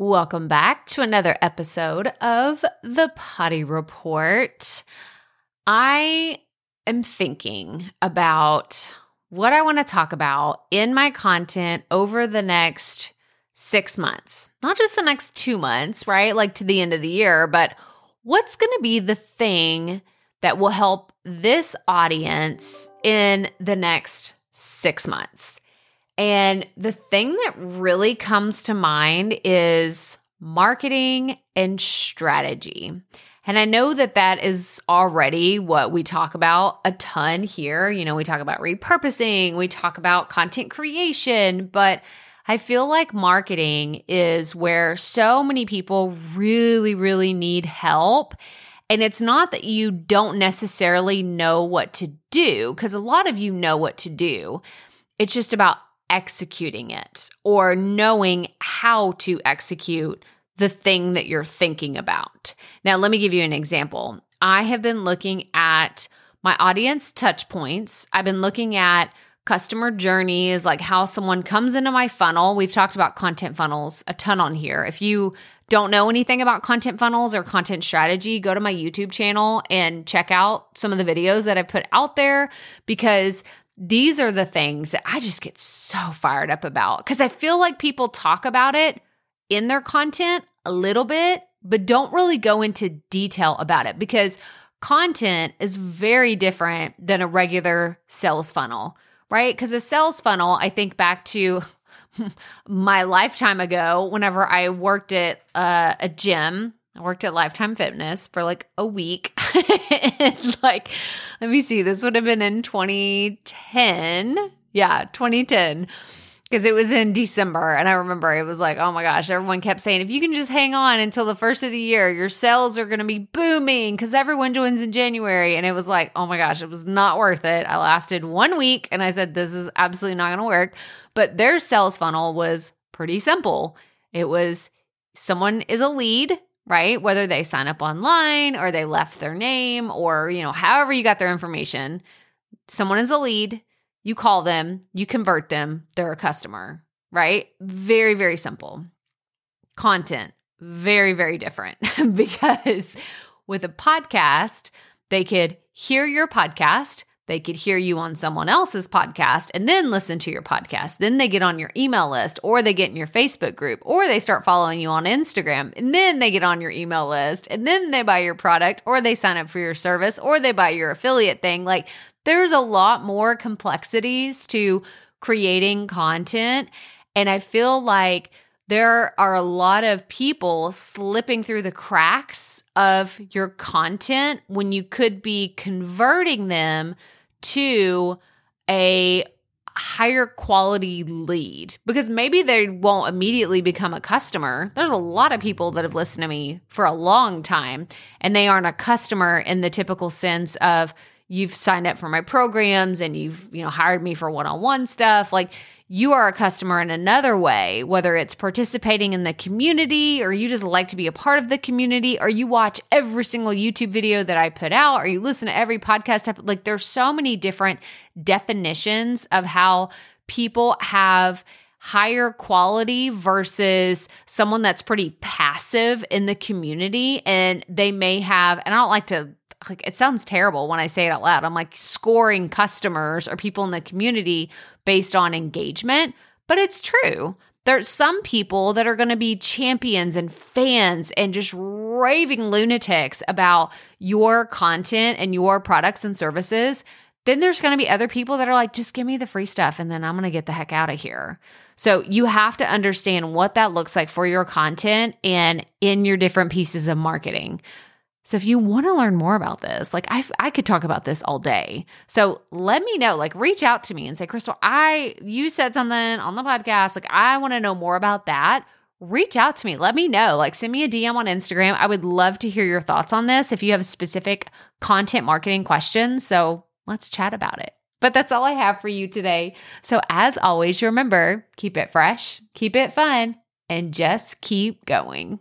Welcome back to another episode of the Proffitt Report. I am thinking about what I want to talk about in my content over the next six months, not just the next two months, right? Like to the end of the year, but what's going to be the thing that will help this audience in the next six months? And the thing that really comes to mind is marketing and strategy. And I know that that is already what we talk about a ton here. You know, we talk about repurposing, we talk about content creation, but I feel like marketing is where so many people really, really need help. And it's not that you don't necessarily know what to do, because a lot of you know what to do. It's just about executing it or knowing how to execute the thing that you're thinking about. Now, let me give you an example. I have been looking at my audience touch points. I've been looking at customer journeys, like how someone comes into my funnel. We've talked about content funnels a ton on here. If you don't know anything about content funnels or content strategy, go to my YouTube channel and check out some of the videos that I put out there because these are the things that I just get so fired up about because I feel like people talk about it in their content a little bit, but don't really go into detail about it because content is very different than a regular sales funnel, right? Because a sales funnel, I think back to my lifetime ago whenever I worked at uh, a gym I worked at Lifetime Fitness for like a week. like, let me see, this would have been in 2010. Yeah, 2010. Because it was in December. And I remember it was like, oh my gosh, everyone kept saying, if you can just hang on until the first of the year, your sales are going to be booming because everyone joins in January. And it was like, oh my gosh, it was not worth it. I lasted one week and I said, this is absolutely not going to work. But their sales funnel was pretty simple. It was someone is a lead right? Whether they sign up online or they left their name or, you know, however you got their information, someone is a lead, you call them, you convert them, they're a customer, right? Very, very simple. Content, very, very different because with a podcast, they could hear your podcast they could hear you on someone else's podcast and then listen to your podcast. Then they get on your email list or they get in your Facebook group or they start following you on Instagram and then they get on your email list and then they buy your product or they sign up for your service or they buy your affiliate thing. Like there's a lot more complexities to creating content. And I feel like there are a lot of people slipping through the cracks of your content when you could be converting them to a higher quality lead because maybe they won't immediately become a customer. There's a lot of people that have listened to me for a long time and they aren't a customer in the typical sense of you've signed up for my programs and you've, you know, hired me for one-on-one stuff. Like you are a customer in another way, whether it's participating in the community or you just like to be a part of the community or you watch every single YouTube video that I put out or you listen to every podcast. Like there's so many different definitions of how people have higher quality versus someone that's pretty passive in the community and they may have and I don't like to like it sounds terrible when I say it out loud. I'm like scoring customers or people in the community based on engagement, but it's true. There's some people that are going to be champions and fans and just raving lunatics about your content and your products and services. Then there's going to be other people that are like, just give me the free stuff and then I'm going to get the heck out of here. So you have to understand what that looks like for your content and in your different pieces of marketing. So if you want to learn more about this, like I I could talk about this all day. So let me know, like reach out to me and say, "Crystal, I you said something on the podcast, like I want to know more about that." Reach out to me. Let me know. Like send me a DM on Instagram. I would love to hear your thoughts on this if you have specific content marketing questions. So let's chat about it. But that's all I have for you today. So as always, remember, keep it fresh, keep it fun, and just keep going.